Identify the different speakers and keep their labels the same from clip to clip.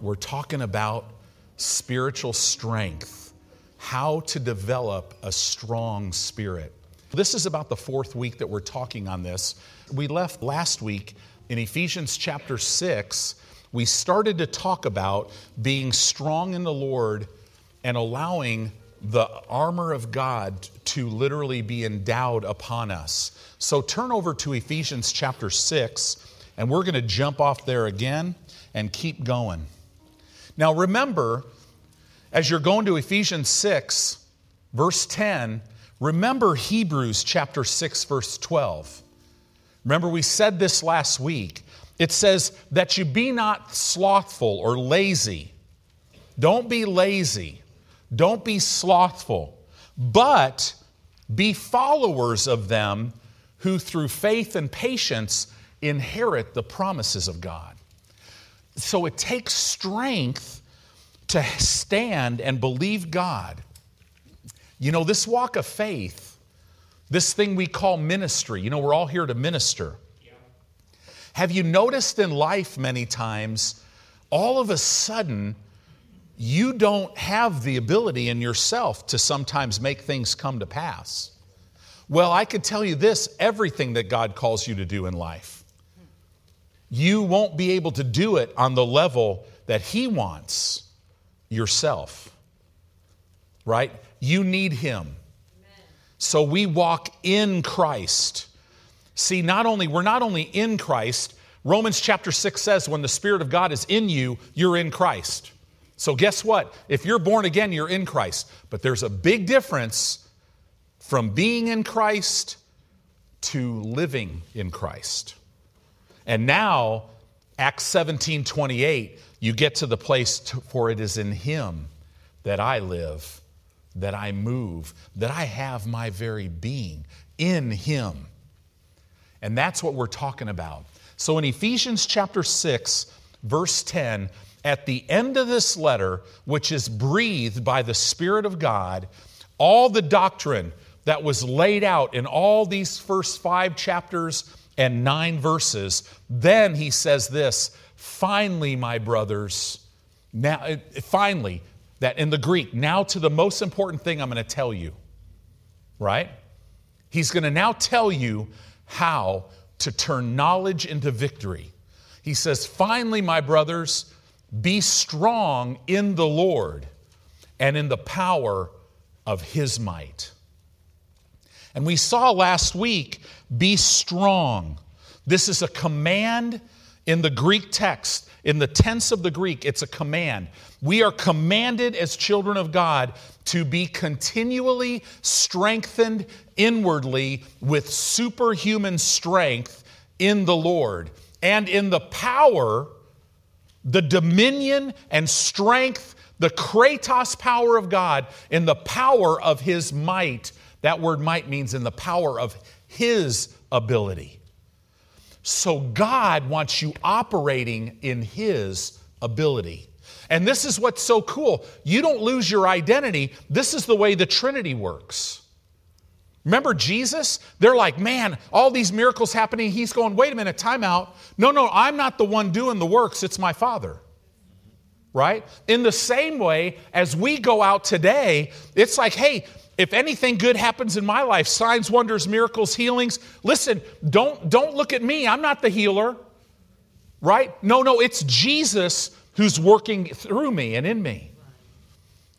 Speaker 1: We're talking about spiritual strength, how to develop a strong spirit. This is about the fourth week that we're talking on this. We left last week in Ephesians chapter 6. We started to talk about being strong in the Lord and allowing the armor of God to literally be endowed upon us. So turn over to Ephesians chapter 6, and we're going to jump off there again and keep going. Now, remember, as you're going to Ephesians 6, verse 10, remember Hebrews chapter 6, verse 12. Remember, we said this last week. It says that you be not slothful or lazy. Don't be lazy. Don't be slothful, but be followers of them who through faith and patience inherit the promises of God. So it takes strength to stand and believe God. You know, this walk of faith, this thing we call ministry, you know, we're all here to minister. Yeah. Have you noticed in life many times, all of a sudden, you don't have the ability in yourself to sometimes make things come to pass? Well, I could tell you this everything that God calls you to do in life you won't be able to do it on the level that He wants yourself. Right? You need Him. Amen. So we walk in Christ. See, not only, we're not only in Christ, Romans chapter 6 says when the Spirit of God is in you, you're in Christ. So guess what? If you're born again, you're in Christ. But there's a big difference from being in Christ to living in Christ. And now, Acts 17 28, you get to the place, to, for it is in Him that I live, that I move, that I have my very being in Him. And that's what we're talking about. So in Ephesians chapter 6, verse 10, at the end of this letter, which is breathed by the Spirit of God, all the doctrine that was laid out in all these first five chapters and nine verses. Then he says this finally, my brothers, now, uh, finally, that in the Greek, now to the most important thing I'm going to tell you, right? He's going to now tell you how to turn knowledge into victory. He says, finally, my brothers, be strong in the Lord and in the power of his might. And we saw last week be strong. This is a command in the Greek text. In the tense of the Greek, it's a command. We are commanded as children of God to be continually strengthened inwardly with superhuman strength in the Lord and in the power, the dominion and strength, the kratos power of God, in the power of His might that word might means in the power of His ability. So God wants you operating in His ability. And this is what's so cool. You don't lose your identity. This is the way the Trinity works. Remember Jesus? They're like, man, all these miracles happening. He's going, wait a minute, time out. No, no, I'm not the one doing the works, it's my Father. Right? In the same way, as we go out today, it's like, hey, if anything good happens in my life, signs, wonders, miracles, healings, listen, don't, don't look at me. I'm not the healer, right? No, no, it's Jesus who's working through me and in me.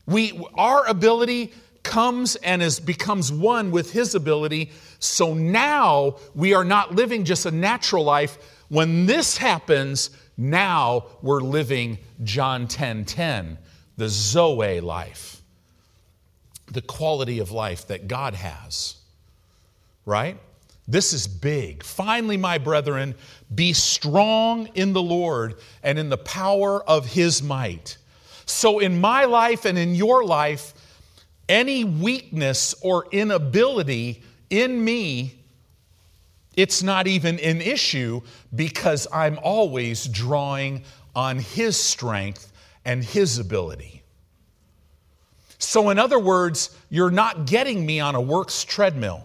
Speaker 1: We, our ability comes and is, becomes one with his ability. So now we are not living just a natural life. When this happens, now we're living John 10 10, the Zoe life the quality of life that God has, right? This is big. Finally, my brethren, be strong in the Lord and in the power of his might. So, in my life and in your life, any weakness or inability in me, it's not even an issue because I'm always drawing on his strength and his ability. So, in other words, you're not getting me on a works treadmill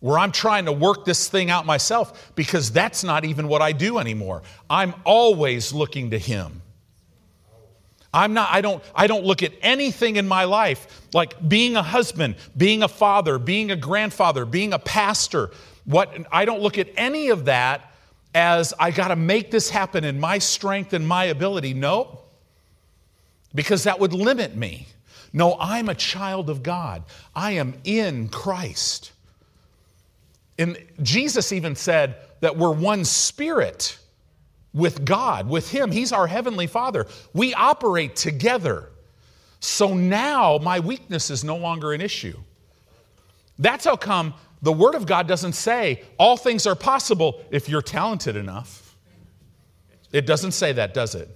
Speaker 1: where I'm trying to work this thing out myself because that's not even what I do anymore. I'm always looking to Him. I'm not, I don't, I don't look at anything in my life like being a husband, being a father, being a grandfather, being a pastor. What I don't look at any of that as I got to make this happen in my strength and my ability. No, because that would limit me. No, I'm a child of God. I am in Christ. And Jesus even said that we're one spirit with God, with Him. He's our Heavenly Father. We operate together. So now my weakness is no longer an issue. That's how come the Word of God doesn't say all things are possible if you're talented enough. It doesn't say that, does it?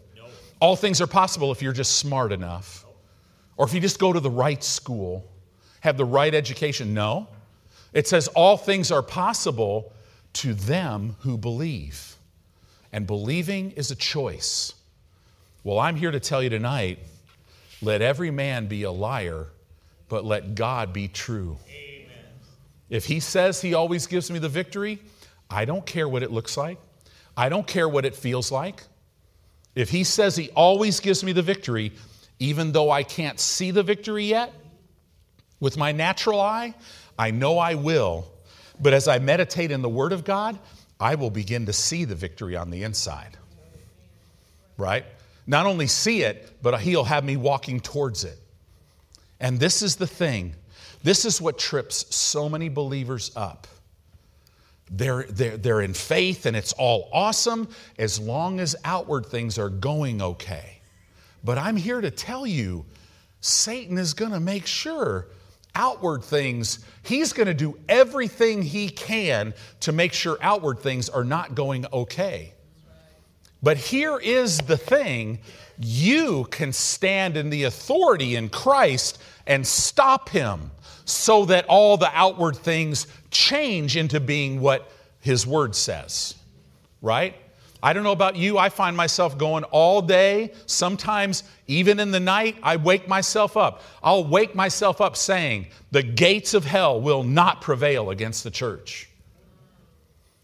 Speaker 1: All things are possible if you're just smart enough or if you just go to the right school, have the right education. No. It says all things are possible to them who believe. And believing is a choice. Well, I'm here to tell you tonight let every man be a liar, but let God be true. Amen. If he says he always gives me the victory, I don't care what it looks like. I don't care what it feels like. If he says he always gives me the victory, even though I can't see the victory yet with my natural eye, I know I will. But as I meditate in the Word of God, I will begin to see the victory on the inside. Right? Not only see it, but He'll have me walking towards it. And this is the thing this is what trips so many believers up. They're, they're, they're in faith and it's all awesome as long as outward things are going okay. But I'm here to tell you Satan is going to make sure outward things, he's going to do everything he can to make sure outward things are not going okay. But here is the thing you can stand in the authority in Christ and stop him so that all the outward things change into being what his word says, right? I don't know about you, I find myself going all day. Sometimes, even in the night, I wake myself up. I'll wake myself up saying, The gates of hell will not prevail against the church.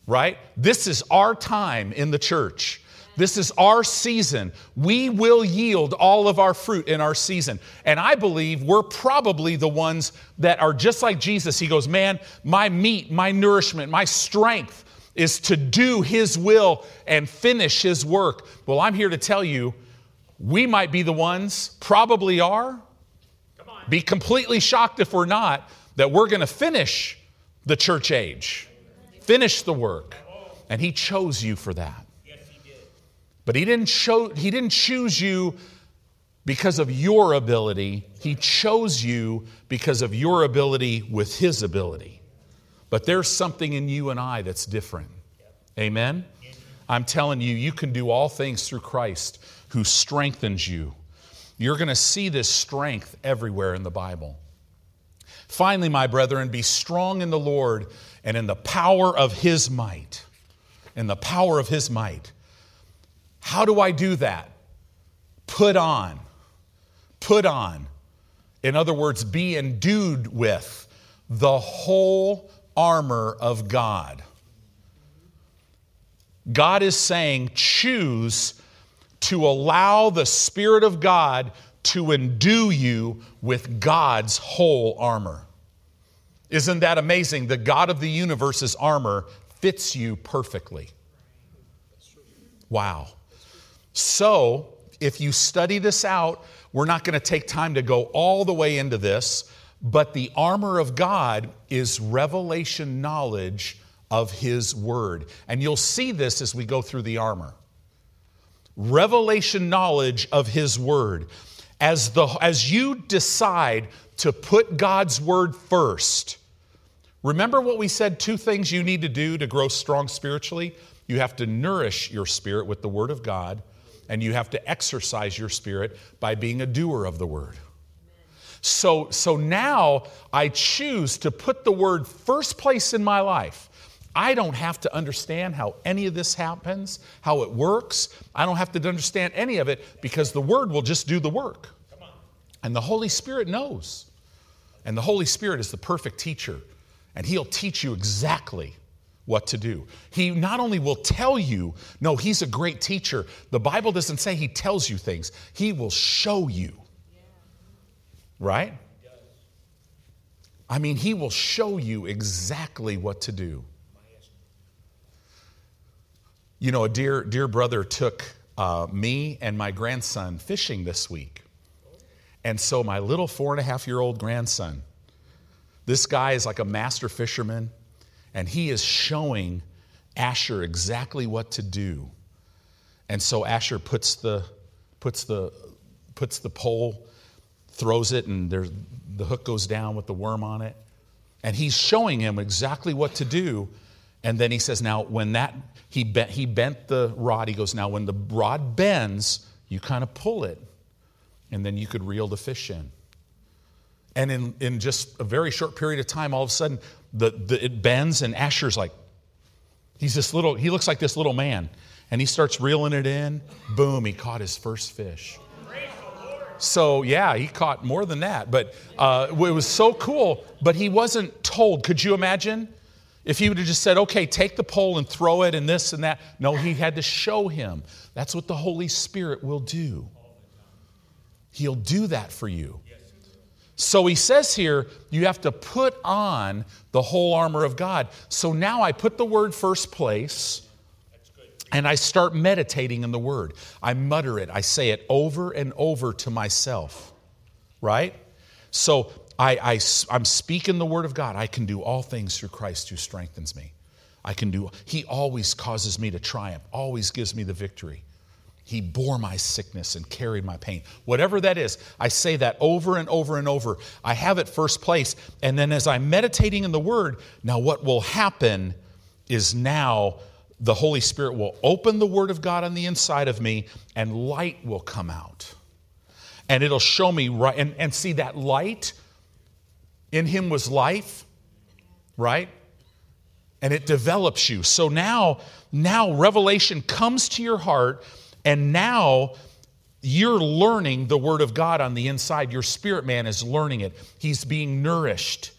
Speaker 1: Right? This is our time in the church. This is our season. We will yield all of our fruit in our season. And I believe we're probably the ones that are just like Jesus. He goes, Man, my meat, my nourishment, my strength is to do His will and finish His work. Well, I'm here to tell you, we might be the ones, probably are. Be completely shocked if we're not, that we're going to finish the church age, finish the work. And He chose you for that. But he didn't, show, he didn't choose you because of your ability, He chose you because of your ability with His ability. But there's something in you and I that's different. Amen? I'm telling you, you can do all things through Christ who strengthens you. You're going to see this strength everywhere in the Bible. Finally, my brethren, be strong in the Lord and in the power of his might. In the power of his might. How do I do that? Put on. Put on. In other words, be endued with the whole armor of God. God is saying, choose to allow the Spirit of God to endue you with God's whole armor. Isn't that amazing? The God of the universe's armor fits you perfectly. Wow. So, if you study this out, we're not going to take time to go all the way into this, but the armor of God is revelation knowledge of His Word. And you'll see this as we go through the armor. Revelation knowledge of His Word. As, the, as you decide to put God's Word first, remember what we said two things you need to do to grow strong spiritually? You have to nourish your spirit with the Word of God, and you have to exercise your spirit by being a doer of the Word. So, so now I choose to put the word first place in my life. I don't have to understand how any of this happens, how it works. I don't have to understand any of it because the word will just do the work. And the Holy Spirit knows. And the Holy Spirit is the perfect teacher, and He'll teach you exactly what to do. He not only will tell you, no, he's a great teacher. The Bible doesn't say he tells you things, he will show you. Right? I mean, he will show you exactly what to do. You know, a dear, dear brother took uh, me and my grandson fishing this week. And so, my little four and a half year old grandson, this guy is like a master fisherman and he is showing Asher exactly what to do. And so Asher puts the, puts the, puts the pole, throws it, and the hook goes down with the worm on it. And he's showing him exactly what to do. And then he says, Now, when that, he bent, he bent the rod, he goes, Now, when the rod bends, you kind of pull it, and then you could reel the fish in. And in, in just a very short period of time, all of a sudden, the, the, it bends, and Asher's like, he's this little, he looks like this little man. And he starts reeling it in. Boom, he caught his first fish. So, yeah, he caught more than that. But uh, it was so cool, but he wasn't told. Could you imagine? If he would have just said, okay, take the pole and throw it and this and that. No, he had to show him. That's what the Holy Spirit will do. He'll do that for you. So he says here, you have to put on the whole armor of God. So now I put the word first place and I start meditating in the word. I mutter it, I say it over and over to myself, right? So I, I, I'm speaking the word of God. I can do all things through Christ who strengthens me. I can do, he always causes me to triumph, always gives me the victory. He bore my sickness and carried my pain. Whatever that is, I say that over and over and over. I have it first place. And then as I'm meditating in the Word, now what will happen is now the Holy Spirit will open the Word of God on the inside of me and light will come out. And it'll show me right. And, and see, that light in Him was life, right? And it develops you. So now, now revelation comes to your heart and now you're learning the Word of God on the inside. Your spirit man is learning it, he's being nourished.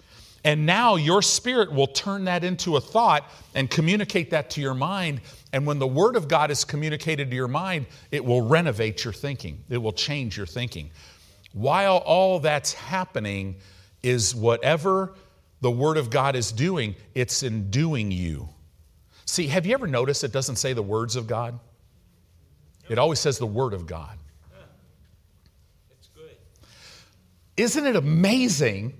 Speaker 1: And now your spirit will turn that into a thought and communicate that to your mind. And when the Word of God is communicated to your mind, it will renovate your thinking, it will change your thinking. While all that's happening, is whatever the Word of God is doing, it's enduing you. See, have you ever noticed it doesn't say the words of God? It always says the Word of God. It's good. Isn't it amazing?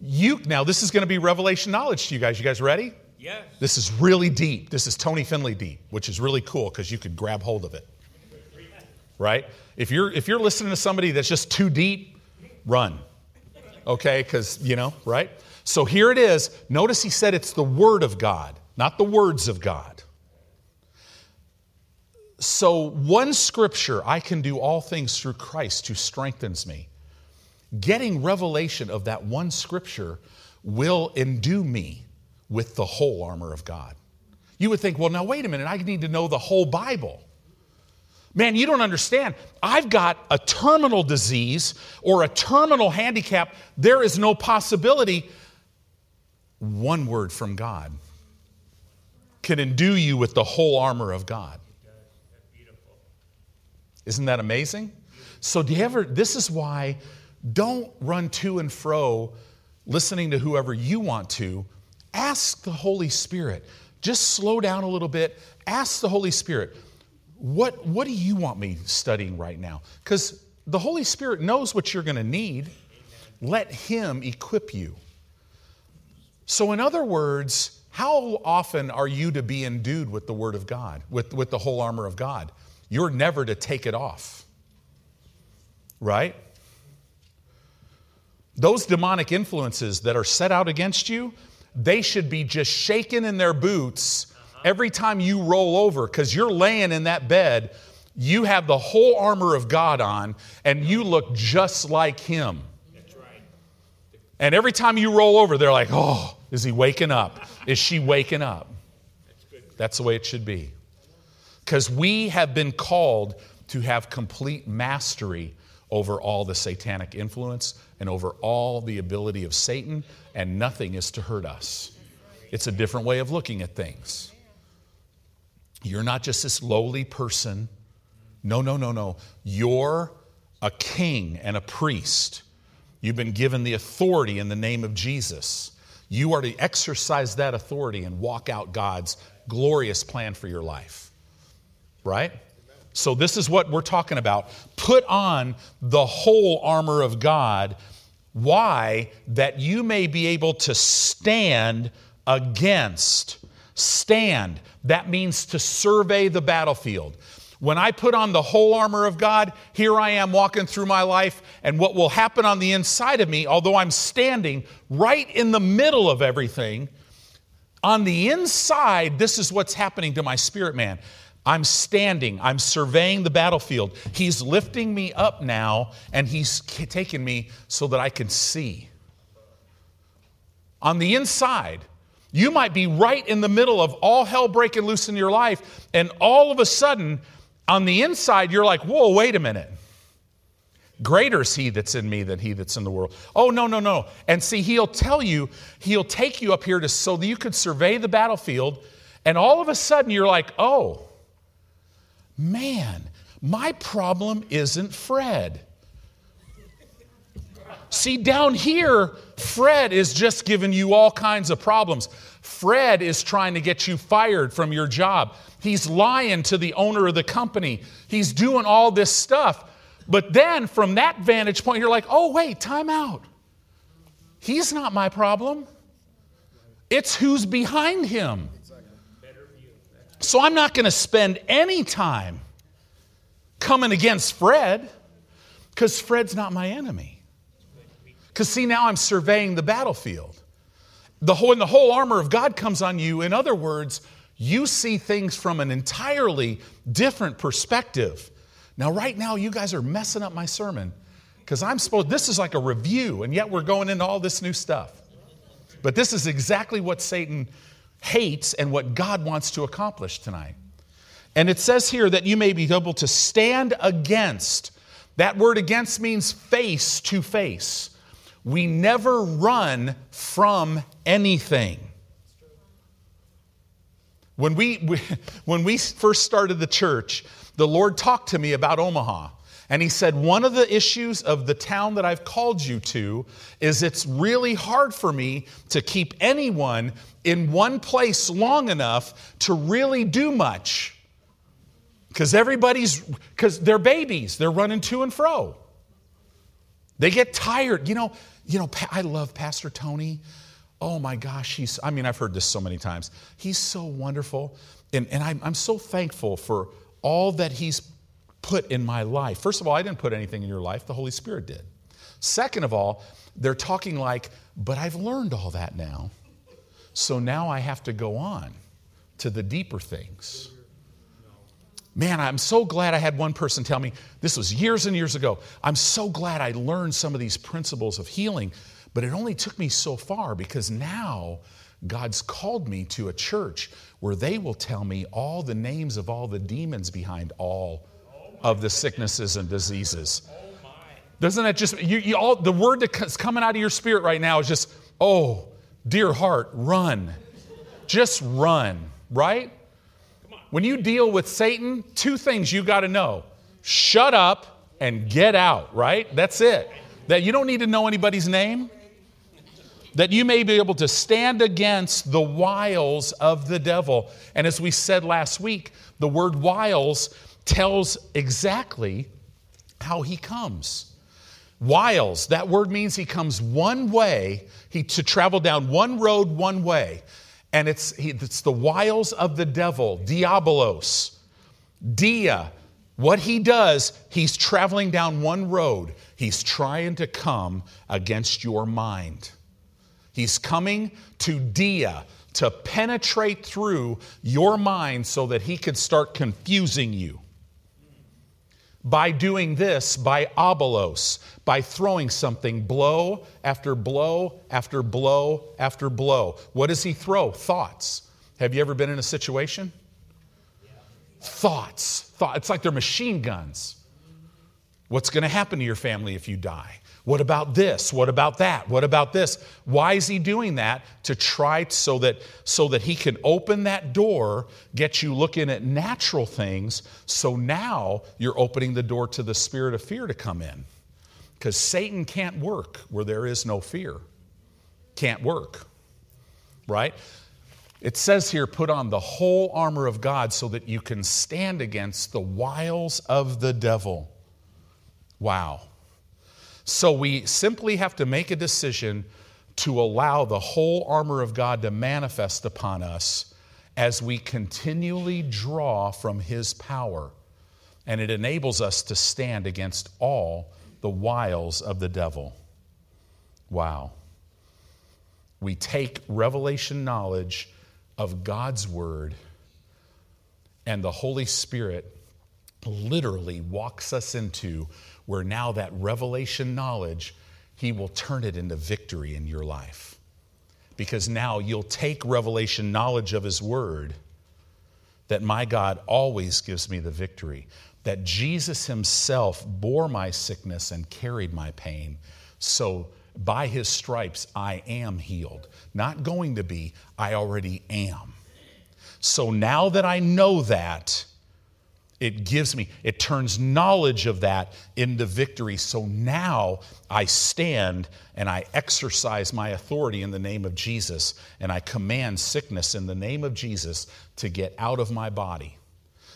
Speaker 1: You now this is going to be revelation knowledge to you guys. You guys ready?
Speaker 2: Yes.
Speaker 1: This is really deep. This is Tony Finley deep, which is really cool because you could grab hold of it. Right? If you're if you're listening to somebody that's just too deep, run. Okay? Because you know, right? So here it is. Notice he said it's the Word of God, not the words of God. So, one scripture, I can do all things through Christ who strengthens me. Getting revelation of that one scripture will endue me with the whole armor of God. You would think, well, now wait a minute, I need to know the whole Bible. Man, you don't understand. I've got a terminal disease or a terminal handicap. There is no possibility. One word from God can endue you with the whole armor of God. Isn't that amazing? So, do you ever, this is why don't run to and fro listening to whoever you want to. Ask the Holy Spirit. Just slow down a little bit. Ask the Holy Spirit, what, what do you want me studying right now? Because the Holy Spirit knows what you're going to need. Let Him equip you. So, in other words, how often are you to be endued with the Word of God, with, with the whole armor of God? You're never to take it off. Right? Those demonic influences that are set out against you, they should be just shaken in their boots every time you roll over because you're laying in that bed. You have the whole armor of God on, and you look just like Him. And every time you roll over, they're like, oh, is he waking up? Is she waking up? That's the way it should be. Because we have been called to have complete mastery over all the satanic influence and over all the ability of Satan, and nothing is to hurt us. It's a different way of looking at things. You're not just this lowly person. No, no, no, no. You're a king and a priest. You've been given the authority in the name of Jesus. You are to exercise that authority and walk out God's glorious plan for your life. Right? So, this is what we're talking about. Put on the whole armor of God. Why? That you may be able to stand against. Stand. That means to survey the battlefield. When I put on the whole armor of God, here I am walking through my life, and what will happen on the inside of me, although I'm standing right in the middle of everything, on the inside, this is what's happening to my spirit man. I'm standing, I'm surveying the battlefield. He's lifting me up now, and He's taking me so that I can see. On the inside, you might be right in the middle of all hell breaking loose in your life, and all of a sudden, on the inside, you're like, whoa, wait a minute. Greater is he that's in me than he that's in the world. Oh, no, no, no. And see, he'll tell you, he'll take you up here to, so that you could survey the battlefield, and all of a sudden you're like, oh, man, my problem isn't Fred. See, down here, Fred is just giving you all kinds of problems. Fred is trying to get you fired from your job. He's lying to the owner of the company. He's doing all this stuff. But then from that vantage point, you're like, oh, wait, time out. He's not my problem. It's who's behind him. So I'm not going to spend any time coming against Fred because Fred's not my enemy. Because, see, now I'm surveying the battlefield. The whole, when the whole armor of God comes on you, in other words, you see things from an entirely different perspective. Now, right now, you guys are messing up my sermon because I'm supposed, this is like a review, and yet we're going into all this new stuff. But this is exactly what Satan hates and what God wants to accomplish tonight. And it says here that you may be able to stand against. That word against means face to face. We never run from anything. When we, when we first started the church, the Lord talked to me about Omaha. And he said, One of the issues of the town that I've called you to is it's really hard for me to keep anyone in one place long enough to really do much. Because everybody's because they're babies. They're running to and fro. They get tired. You know you know i love pastor tony. Oh my gosh he's i mean i've heard this so many times. He's so wonderful. And, and I'm, I'm so thankful for all that he's put in my life. First of all i didn't put anything in your life. The holy spirit did. Second of all they're talking like but i've learned all that now. So now i have to go on to the deeper things. Man, I'm so glad I had one person tell me, this was years and years ago. I'm so glad I learned some of these principles of healing, but it only took me so far because now God's called me to a church where they will tell me all the names of all the demons behind all of the sicknesses and diseases. Doesn't that just, you, you all, the word that's coming out of your spirit right now is just, oh, dear heart, run. Just run, right? When you deal with Satan, two things you got to know shut up and get out, right? That's it. That you don't need to know anybody's name. That you may be able to stand against the wiles of the devil. And as we said last week, the word wiles tells exactly how he comes. Wiles, that word means he comes one way, he to travel down one road one way and it's, it's the wiles of the devil, diabolos. Dia, what he does, he's traveling down one road. He's trying to come against your mind. He's coming to Dia to penetrate through your mind so that he could start confusing you by doing this, by abelos, by throwing something blow after blow after blow after blow. What does he throw? Thoughts. Have you ever been in a situation? Thoughts. Thought. It's like they're machine guns. What's going to happen to your family if you die? What about this? What about that? What about this? Why is he doing that? To try so that so that he can open that door, get you looking at natural things, so now you're opening the door to the spirit of fear to come in. Because Satan can't work where there is no fear. Can't work. Right? It says here, put on the whole armor of God so that you can stand against the wiles of the devil. Wow. So we simply have to make a decision to allow the whole armor of God to manifest upon us as we continually draw from His power. And it enables us to stand against all the wiles of the devil. Wow. We take revelation knowledge of God's Word, and the Holy Spirit literally walks us into where now that revelation knowledge, He will turn it into victory in your life. Because now you'll take revelation knowledge of His Word that my God always gives me the victory, that Jesus Himself bore my sickness and carried my pain. So by His stripes, I am healed. Not going to be, I already am. So now that I know that, it gives me, it turns knowledge of that into victory. So now I stand and I exercise my authority in the name of Jesus and I command sickness in the name of Jesus to get out of my body.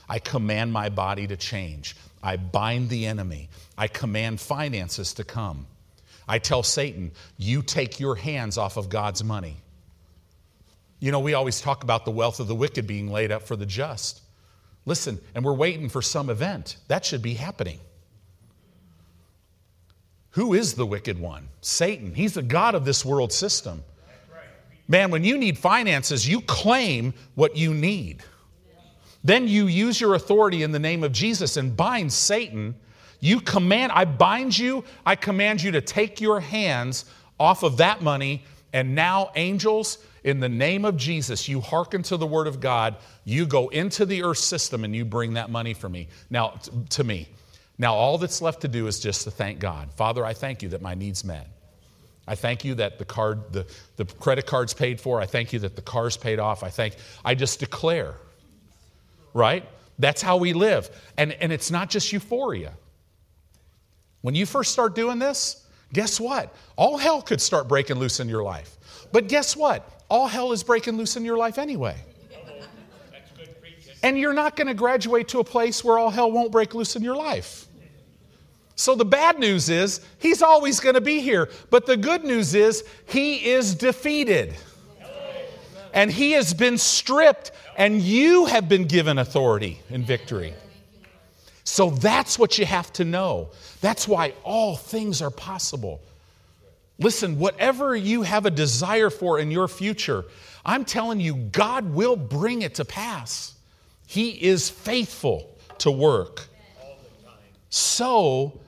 Speaker 1: I command my body to change. I bind the enemy. I command finances to come. I tell Satan, you take your hands off of God's money. You know, we always talk about the wealth of the wicked being laid up for the just. Listen, and we're waiting for some event. That should be happening. Who is the wicked one? Satan. He's the God of this world system. Man, when you need finances, you claim what you need. Then you use your authority in the name of Jesus and bind Satan. You command, I bind you, I command you to take your hands off of that money. And now, angels, in the name of Jesus, you hearken to the word of God, you go into the earth system and you bring that money for me. Now, to me. Now, all that's left to do is just to thank God. Father, I thank you that my needs met. I thank you that the card, the, the credit card's paid for. I thank you that the car's paid off. I thank, I just declare, right? That's how we live. And, and it's not just euphoria. When you first start doing this, guess what? All hell could start breaking loose in your life. But guess what? all hell is breaking loose in your life anyway. And you're not going to graduate to a place where all hell won't break loose in your life. So the bad news is he's always going to be here. But the good news is he is defeated. And he has been stripped, and you have been given authority and victory. So that's what you have to know. That's why all things are possible. Listen, whatever you have a desire for in your future, I'm telling you, God will bring it to pass. He is faithful to work. So,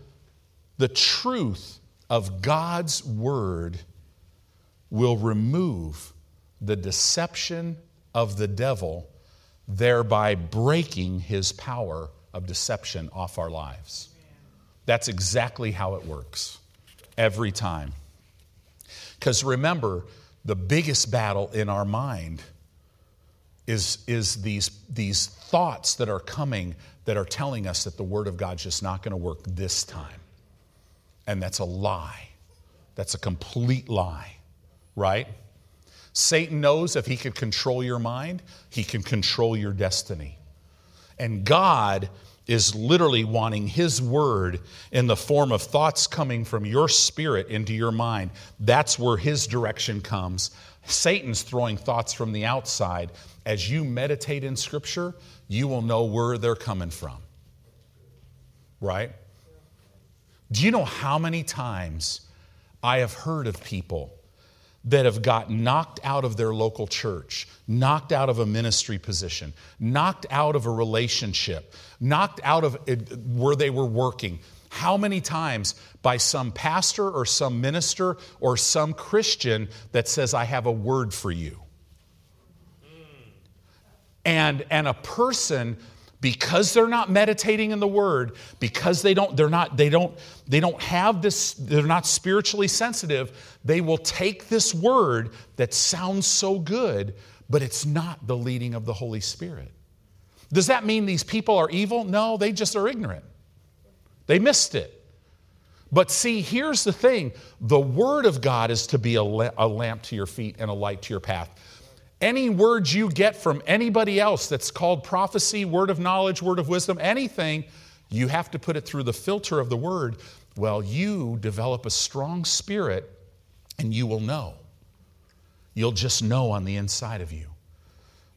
Speaker 1: the truth of God's word will remove the deception of the devil, thereby breaking his power of deception off our lives. That's exactly how it works every time. Because remember, the biggest battle in our mind is, is these, these thoughts that are coming that are telling us that the Word of God's just not going to work this time. And that's a lie. That's a complete lie, right? Satan knows if he can control your mind, he can control your destiny. And God is literally wanting His word in the form of thoughts coming from your spirit into your mind. That's where His direction comes. Satan's throwing thoughts from the outside. As you meditate in Scripture, you will know where they're coming from. Right? Do you know how many times I have heard of people that have got knocked out of their local church, knocked out of a ministry position, knocked out of a relationship, knocked out of eh, where they were working. How many times by some pastor or some minister or some Christian that says, I have a word for you? And, and a person because they're not meditating in the word because they don't they're not they don't they don't have this they're not spiritually sensitive they will take this word that sounds so good but it's not the leading of the holy spirit. Does that mean these people are evil? No they just are ignorant. They missed it. But see here's the thing. The word of god is to be a, lamp to your feet and a light to your path any words you get from anybody else that's called prophecy, word of knowledge, word of wisdom, anything, you have to put it through the filter of the word. Well, you develop a strong spirit and you will know. You'll just know on the inside of you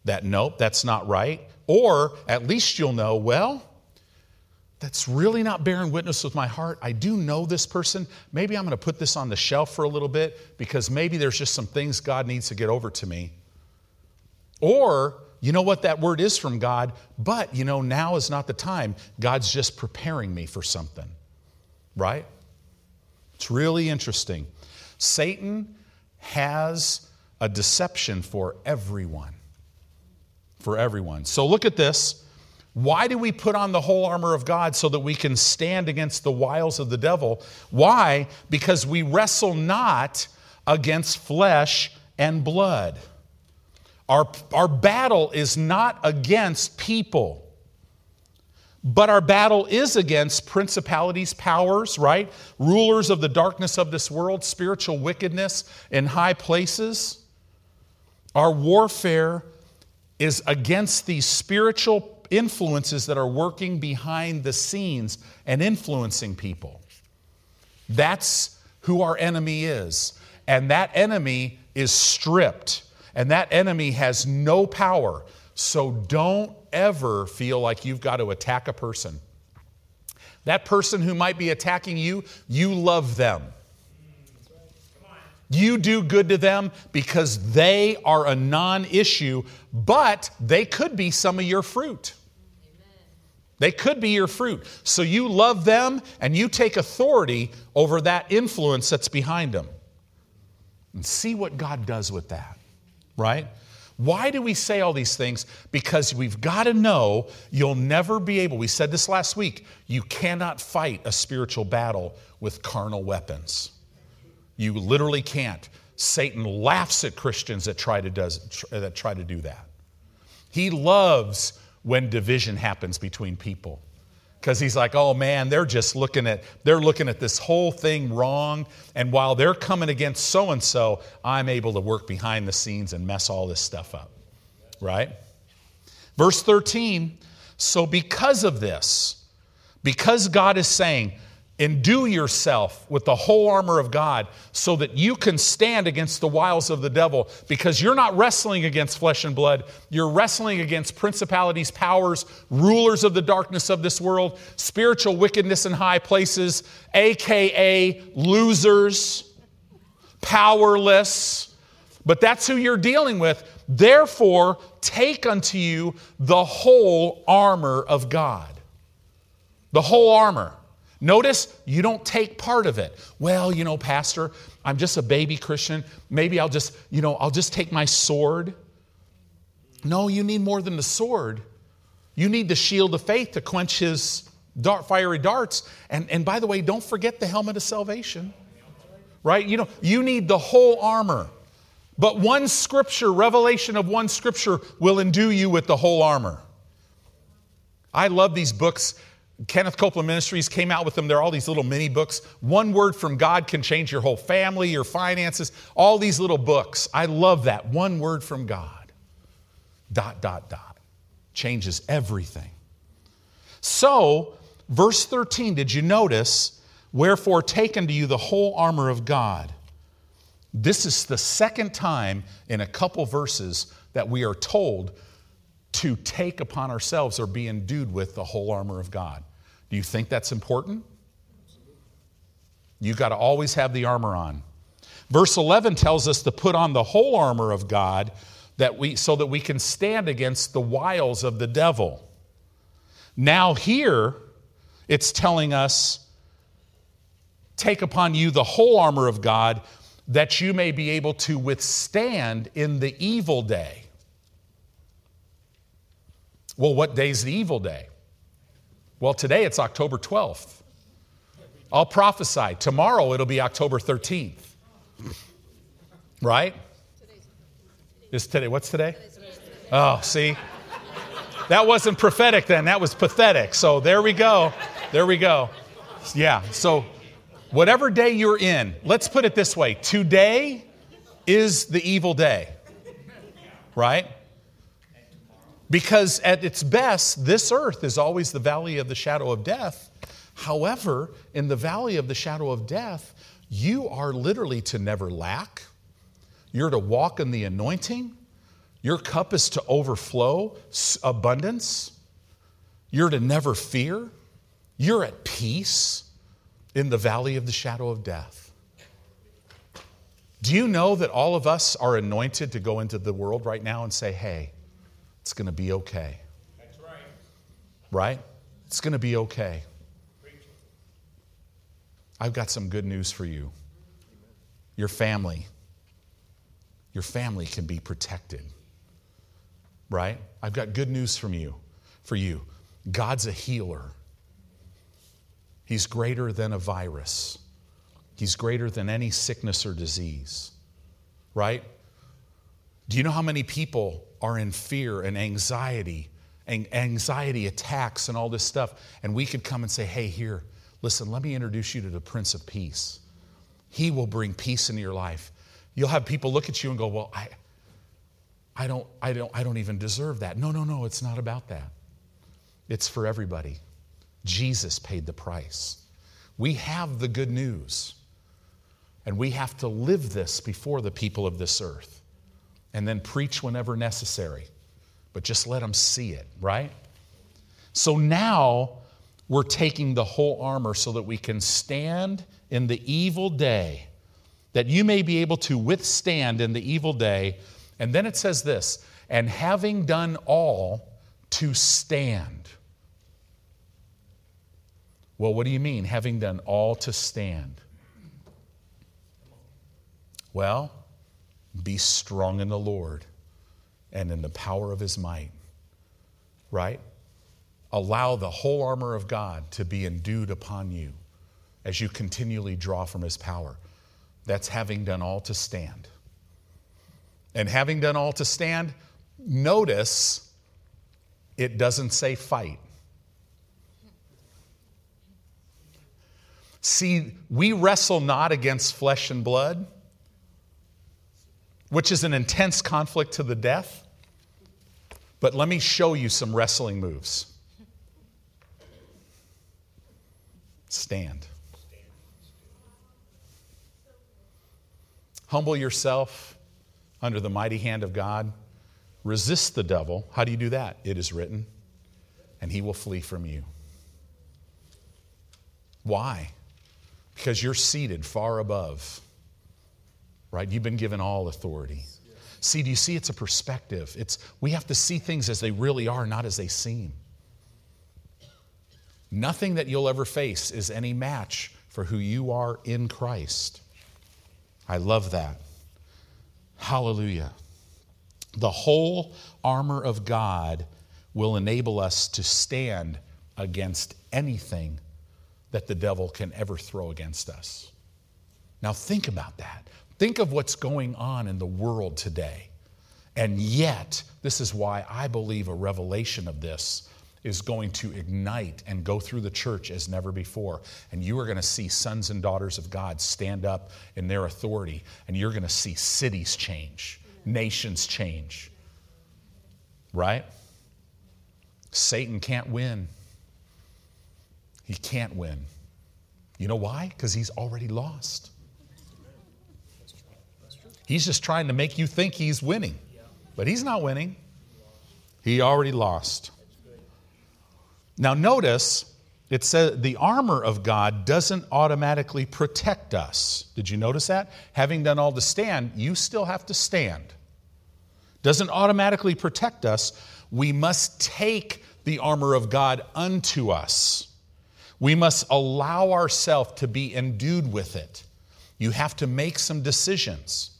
Speaker 1: that nope, that's not right. Or at least you'll know, well, that's really not bearing witness with my heart. I do know this person. Maybe I'm going to put this on the shelf for a little bit because maybe there's just some things God needs to get over to me. Or, you know what, that word is from God, but you know, now is not the time. God's just preparing me for something, right? It's really interesting. Satan has a deception for everyone. For everyone. So look at this. Why do we put on the whole armor of God so that we can stand against the wiles of the devil? Why? Because we wrestle not against flesh and blood. Our, our battle is not against people, but our battle is against principalities, powers, right? Rulers of the darkness of this world, spiritual wickedness in high places. Our warfare is against these spiritual influences that are working behind the scenes and influencing people. That's who our enemy is. And that enemy is stripped and that enemy has no power. So don't ever feel like you've got to attack a person. That person who might be attacking you, you love them. You do good to them because they are a non issue, but they could be some of your fruit. They could be your fruit. So you love them and you take authority over that influence that's behind them. And see what God does with that right? Why do we say all these things? Because we've got to know you'll never be able, we said this last week, you cannot fight a spiritual battle with carnal weapons. You literally can't. Satan laughs at Christians that try to, does, that try to do that. He loves when division happens between people because he's like, oh man, they're just looking at they're looking at this whole thing wrong. And while they're coming against so and so, I'm able to work behind the scenes and mess all this stuff up. Right? Verse 13, so because of this, because God is saying, Endue yourself with the whole armor of God so that you can stand against the wiles of the devil because you're not wrestling against flesh and blood. You're wrestling against principalities, powers, rulers of the darkness of this world, spiritual wickedness in high places, AKA losers, powerless. But that's who you're dealing with. Therefore, take unto you the whole armor of God. The whole armor. Notice you don't take part of it. Well, you know, Pastor, I'm just a baby Christian. Maybe I'll just, you know, I'll just take my sword. No, you need more than the sword. You need the shield of faith to quench his fiery darts. And, and by the way, don't forget the helmet of salvation. Right? You know, you need the whole armor. But one scripture, revelation of one scripture, will endue you with the whole armor. I love these books Kenneth Copeland Ministries came out with them. There are all these little mini books. One word from God can change your whole family, your finances, all these little books. I love that. One word from God. Dot, dot, dot. Changes everything. So, verse 13, did you notice? Wherefore, take unto you the whole armor of God. This is the second time in a couple verses that we are told to take upon ourselves or be endued with the whole armor of God. Do you think that's important? You've got to always have the armor on. Verse 11 tells us to put on the whole armor of God that we, so that we can stand against the wiles of the devil. Now, here, it's telling us take upon you the whole armor of God that you may be able to withstand in the evil day. Well, what day's the evil day? Well, today it's October 12th. I'll prophesy. Tomorrow it'll be October 13th. Right? Is today, what's today? Oh, see? That wasn't prophetic then, that was pathetic. So there we go. There we go. Yeah, so whatever day you're in, let's put it this way today is the evil day. Right? Because at its best, this earth is always the valley of the shadow of death. However, in the valley of the shadow of death, you are literally to never lack. You're to walk in the anointing. Your cup is to overflow abundance. You're to never fear. You're at peace in the valley of the shadow of death. Do you know that all of us are anointed to go into the world right now and say, hey, it's going to be okay. That's right. Right? It's going to be okay. I've got some good news for you. Your family, your family can be protected. Right? I've got good news from you, for you. God's a healer. He's greater than a virus. He's greater than any sickness or disease. Right? Do you know how many people are in fear and anxiety, and anxiety attacks and all this stuff. And we could come and say, hey, here, listen, let me introduce you to the Prince of Peace. He will bring peace into your life. You'll have people look at you and go, well, I, I, don't, I, don't, I don't even deserve that. No, no, no, it's not about that. It's for everybody. Jesus paid the price. We have the good news, and we have to live this before the people of this earth and then preach whenever necessary. But just let them see it, right? So now we're taking the whole armor so that we can stand in the evil day, that you may be able to withstand in the evil day. And then it says this, and having done all, to stand. Well, what do you mean, having done all to stand? Well, be strong in the Lord and in the power of his might. Right? Allow the whole armor of God to be endued upon you as you continually draw from his power. That's having done all to stand. And having done all to stand, notice it doesn't say fight. See, we wrestle not against flesh and blood which is an intense conflict to the death. But let me show you some wrestling moves. Stand. Humble yourself under the mighty hand of God. Resist the devil. How do you do that? It is written, and he will flee from you. Why? Because you're seated far above right? You've been given all authority. See, do you see it's a perspective? It's we have to see things as they really are, not as they seem. Nothing that you'll ever face is any match for who you are in Christ. I love that. Hallelujah. The whole armor of God will enable us to stand against anything that the devil can ever throw against us. Now, think about that. Think of what's going on in the world today. And yet, this is why I believe a revelation of this is going to ignite and go through the church as never before. And you are going to see sons and daughters of God stand up in their authority, and you're going to see cities change, nations change. Right? Satan can't win. He can't win. You know why? Because he's already lost. He's just trying to make you think he's winning. But he's not winning, he already lost. Now, notice it says the armor of God doesn't automatically protect us. Did you notice that? Having done all to stand, you still have to stand. Doesn't automatically protect us. We must take the armor of God unto us. We must allow ourselves to be endued with it. You have to make some decisions.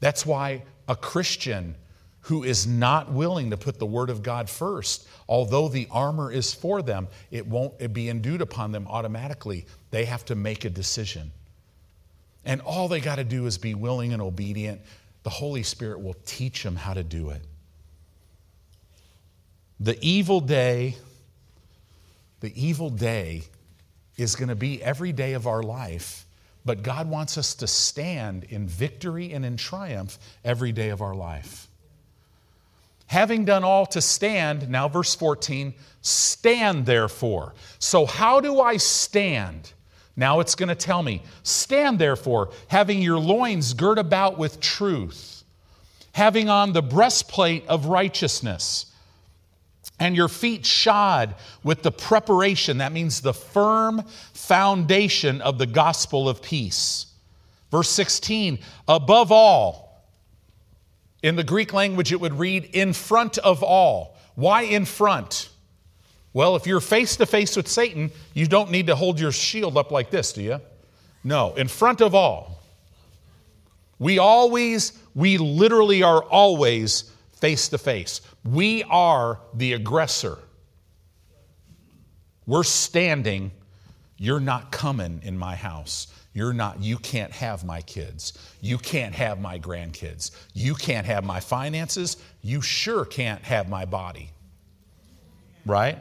Speaker 1: That's why a Christian who is not willing to put the word of God first. Although the armor is for them, it won't be endued upon them automatically. They have to make a decision. And all they got to do is be willing and obedient. The Holy Spirit will teach them how to do it. The evil day, the evil day is going to be every day of our life, but God wants us to stand in victory and in triumph every day of our life. Having done all to stand, now verse 14, stand therefore. So, how do I stand? Now it's going to tell me, stand therefore, having your loins girt about with truth, having on the breastplate of righteousness and your feet shod with the preparation, that means the firm foundation of the gospel of peace. Verse 16, above all, in the Greek language it would read, in front of all. Why in front? Well, if you're face to face with Satan, you don't need to hold your shield up like this, do you? No, in front of all. We always, we literally are always face to face. We are the aggressor. We're standing, you're not coming in my house. You're not, you can't have my kids. You can't have my grandkids. You can't have my finances. You sure can't have my body. Right?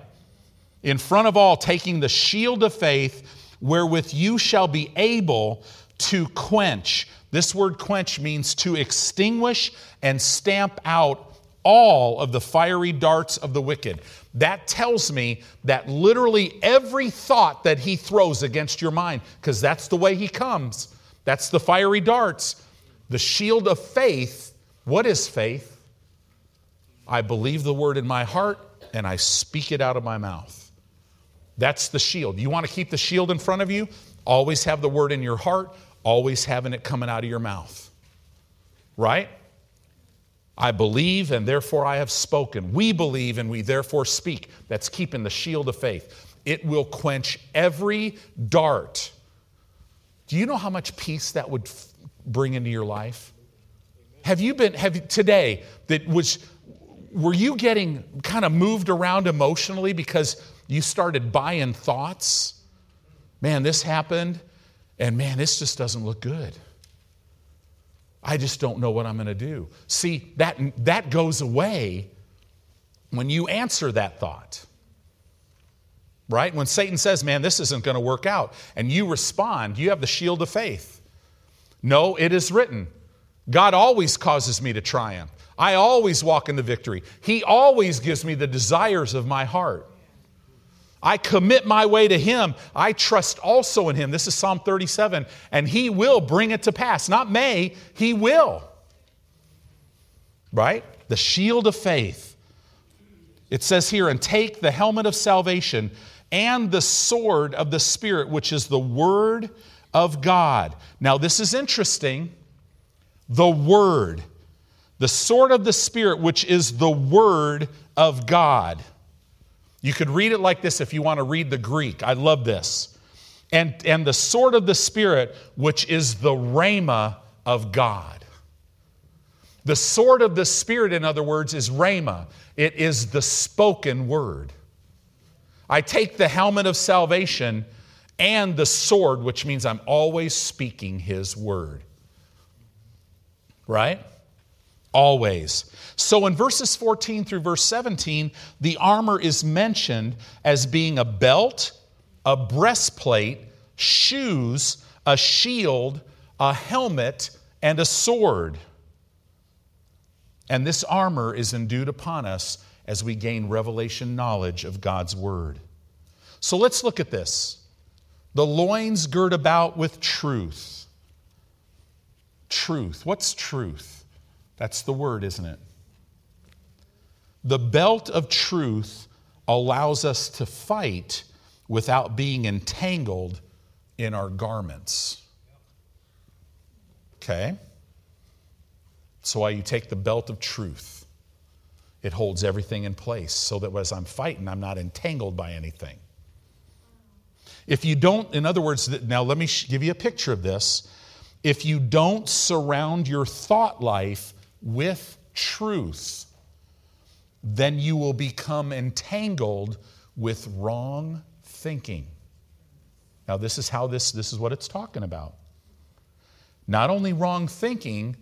Speaker 1: In front of all, taking the shield of faith, wherewith you shall be able to quench. This word quench means to extinguish and stamp out all of the fiery darts of the wicked. That tells me that literally every thought that he throws against your mind, because that's the way he comes, that's the fiery darts. The shield of faith, what is faith? I believe the word in my heart and I speak it out of my mouth. That's the shield. You want to keep the shield in front of you? Always have the word in your heart, always having it coming out of your mouth. Right? I believe and therefore I have spoken. We believe and we therefore speak. That's keeping the shield of faith. It will quench every dart. Do you know how much peace that would f- bring into your life? Have you been have today that was were you getting kind of moved around emotionally because you started buying thoughts? Man, this happened and man, this just doesn't look good. I just don't know what I'm going to do. See, that, that goes away when you answer that thought. Right? When Satan says, man, this isn't going to work out, and you respond, you have the shield of faith. No, it is written. God always causes me to triumph. I always walk in the victory. He always gives me the desires of my heart. I commit my way to Him. I trust also in Him. This is Psalm 37. And He will bring it to pass. Not may, He will. Right? The shield of faith. It says here, and take the helmet of salvation and the sword of the Spirit, which is the Word of God. Now, this is interesting. The Word. The sword of the Spirit, which is the Word of God. You could read it like this if you want to read the Greek. I love this. And, and the sword of the Spirit, which is the rhema of God. The sword of the Spirit, in other words, is rhema. It is the spoken word. I take the helmet of salvation and the sword, which means I'm always speaking His word. Right? Always. So in verses 14 through verse 17, the armor is mentioned as being a belt, a breastplate, shoes, a shield, a helmet, and a sword. And this armor is endued upon us as we gain revelation knowledge of God's word. So let's look at this. The loins girt about with truth. Truth. What's truth? That's the word, isn't it? The belt of truth allows us to fight without being entangled in our garments. Okay? So, why you take the belt of truth. It holds everything in place so that as I'm fighting, I'm not entangled by anything. If you don't, in other words, now let me give you a picture of this. If you don't surround your thought life with truth, then you will become entangled with wrong thinking. Now, this is how this, this is what it's talking about. Not only wrong thinking,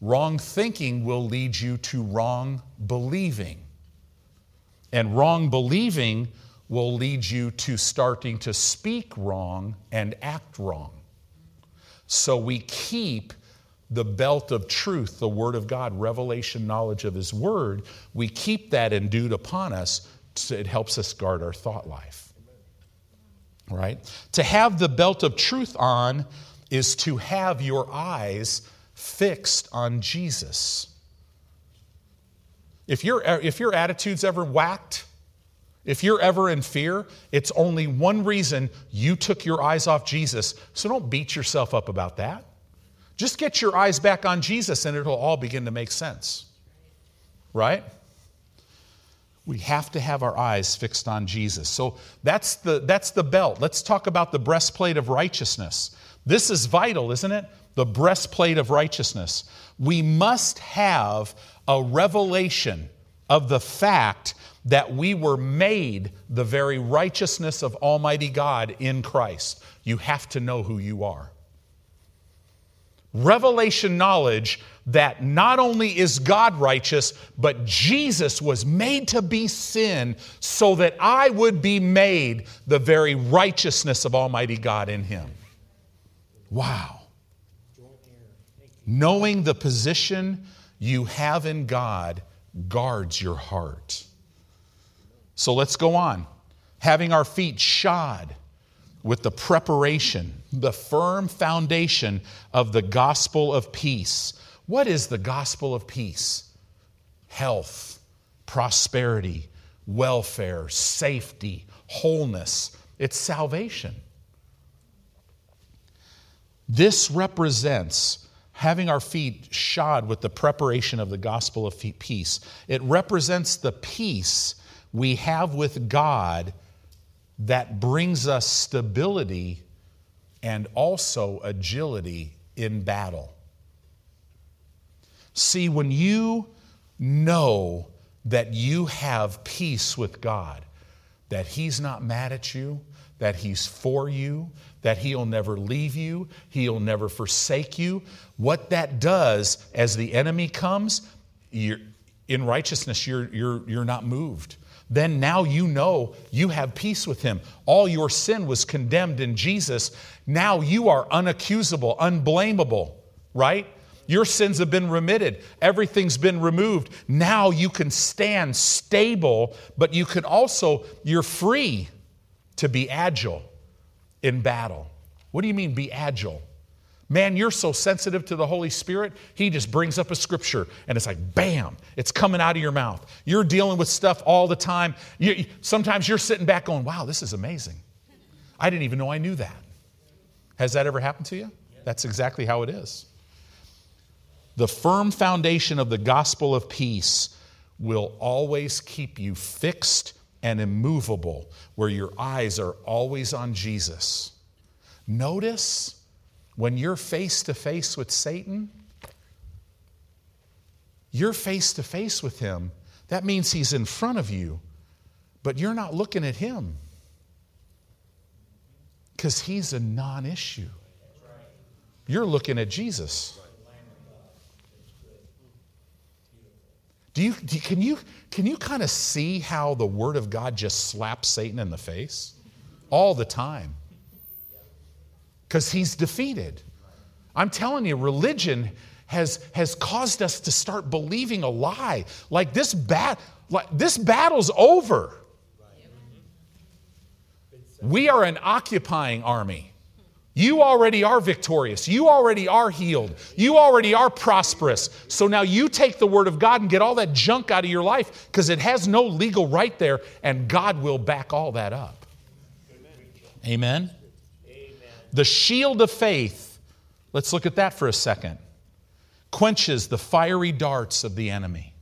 Speaker 1: wrong thinking will lead you to wrong believing. And wrong believing will lead you to starting to speak wrong and act wrong. So we keep the belt of truth, the Word of God, revelation knowledge of His Word, we keep that endued upon us. So it helps us guard our thought life. Right? To have the belt of truth on is to have your eyes fixed on Jesus. If, your if your attitude's ever whacked, if you're ever in fear, it's only one reason you took your eyes off Jesus. So don't beat yourself up about that. Just get your eyes back on Jesus and it'll all begin to make sense. Right? We have to have our eyes fixed on Jesus. So that's the, that's the belt. Let's talk about the breastplate of righteousness. This is vital, isn't it? The breastplate of righteousness. We must have a revelation of the fact that we were made the very righteousness of Almighty God in Christ. You have to know who you are revelation knowledge that not only is God righteous, but Jesus was made to be sin so that I would be made the very righteousness of Almighty God in Him. Wow. Knowing the position you have in God guards your heart. So let's go on. Having our feet shod with the preparation, the firm foundation of the gospel of peace. What is the gospel of peace? Health, prosperity, welfare, safety, wholeness. It's salvation. This represents having our feet shod with the preparation of the gospel of peace. It represents the peace we have with God that brings us stability and also agility in battle. See, when you know that you have peace with God, that He's not mad at you, that He's for you, that He'll never leave you, He'll never forsake you, what that does as the enemy comes, in righteousness, you're, you're, you're not moved then now you know you have peace with him. All your sin was condemned in Jesus. Now you are unaccusable, unblameable, right? Your sins have been remitted. Everything's been removed. Now you can stand stable, but you can also, you're free to be agile in battle. What do you mean, be agile? Man, you're so sensitive to the Holy Spirit, He just brings up a scripture and it's like, bam, it's coming out of your mouth. You're dealing with stuff all the time. You, sometimes you're sitting back going, wow, this is amazing. I didn't even know I knew that. Has that ever happened to you? That's exactly how it is. The firm foundation of the gospel of peace will always keep you fixed and immovable, where your eyes are always on Jesus. Notice when you're face to face with Satan, you're face to face with him. That means he's in front of you, but you're not looking at him because he's a non issue. You're looking at Jesus. Do you, do, can you, can you kind of see how the Word of God just slaps Satan in the face? All the time because he's defeated. I'm telling you, religion has, has caused us to start believing a lie. Like this, bat, like this battle's over. We are an occupying army. You already are victorious. You already are healed. You already are prosperous. So now you take the word of God and get all that junk out of your life because it has no legal right there, and God will back all that up. Amen. The shield of faith, let's look at that for a second, quenches the fiery darts of the enemy.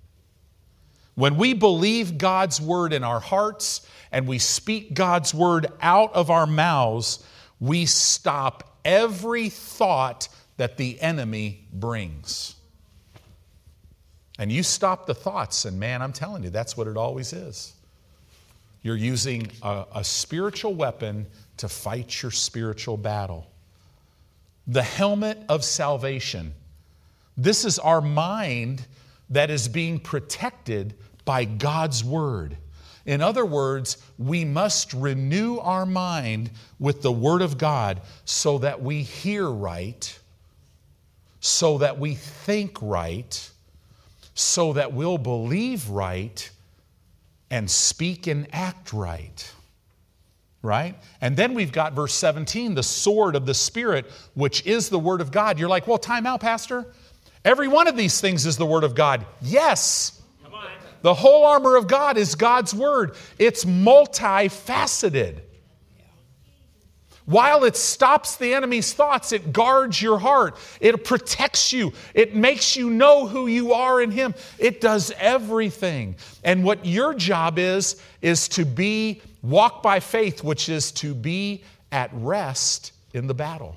Speaker 1: When we believe God's word in our hearts and we speak God's word out of our mouths, we stop every thought that the enemy brings. And you stop the thoughts, and man, I'm telling you, that's what it always is. You're using a, a spiritual weapon to fight your spiritual battle. The helmet of salvation. This is our mind that is being protected by God's word. In other words, we must renew our mind with the Word of God so that we hear right, so that we think right, so that we'll believe right, and speak and act right. Right? And then we've got verse 17, the sword of the Spirit, which is the Word of God. You're like, well, time out, Pastor. Every one of these things is the Word of God. Yes. The whole armor of God is God's word, it's multifaceted. While it stops the enemy's thoughts, it guards your heart. It protects you. It makes you know who you are in Him. It does everything. And what your job is, is to be, walk by faith, which is to be at rest in the battle.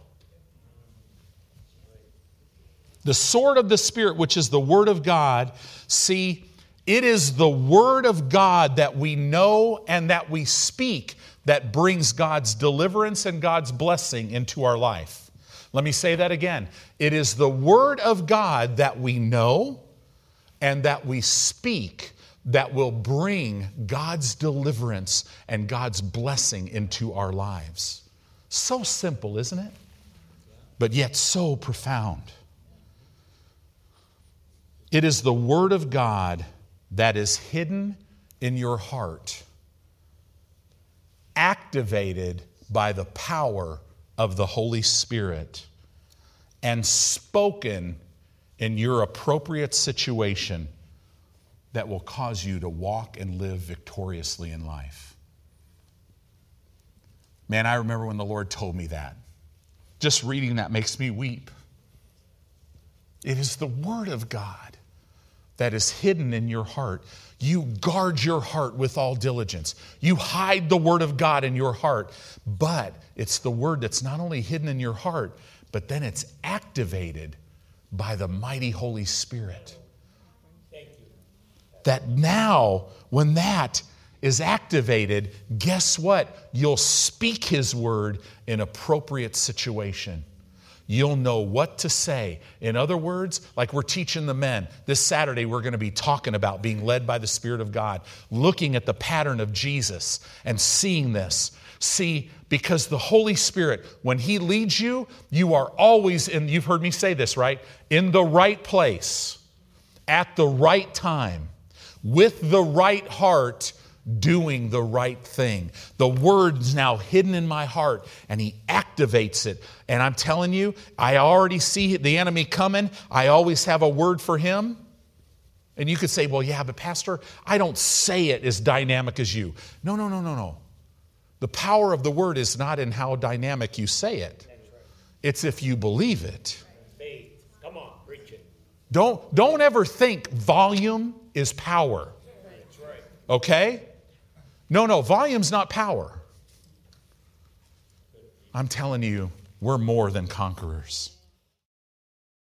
Speaker 1: The sword of the Spirit, which is the Word of God, see, it is the Word of God that we know and that we speak that brings God's deliverance and God's blessing into our life. Let me say that again. It is the Word of God that we know and that we speak that will bring God's deliverance and God's blessing into our lives. So simple, isn't it? But yet so profound. It is the Word of God that is hidden in your heart, activated by the power of the Holy Spirit, and spoken in your appropriate situation that will cause you to walk and live victoriously in life. Man, I remember when the Lord told me that. Just reading that makes me weep. It is the Word of God that is hidden in your heart. You guard your heart with all diligence. You hide the Word of God in your heart, but it's the Word that's not only hidden in your heart, but then it's activated by the mighty Holy Spirit. That now, when that is activated, guess what? You'll speak His Word in appropriate situation you'll know what to say. In other words, like we're teaching the men, this Saturday we're going to be talking about being led by the Spirit of God, looking at the pattern of Jesus and seeing this. See, because the Holy Spirit, when He leads you, you are always in, you've heard me say this, right? In the right place, at the right time, with the right heart doing the right thing. The word's now hidden in my heart and he activates it. And I'm telling you, I already see the enemy coming. I always have a word for him. And you could say, well, yeah, but Pastor, I don't say it as dynamic as you. No, no, no, no, no. The power of the word is not in how dynamic you say it, it's if you believe it. Come on, preach it. Don't, don't ever think volume is power. Okay? No, no, volume's not power. I'm telling you, we're more than conquerors.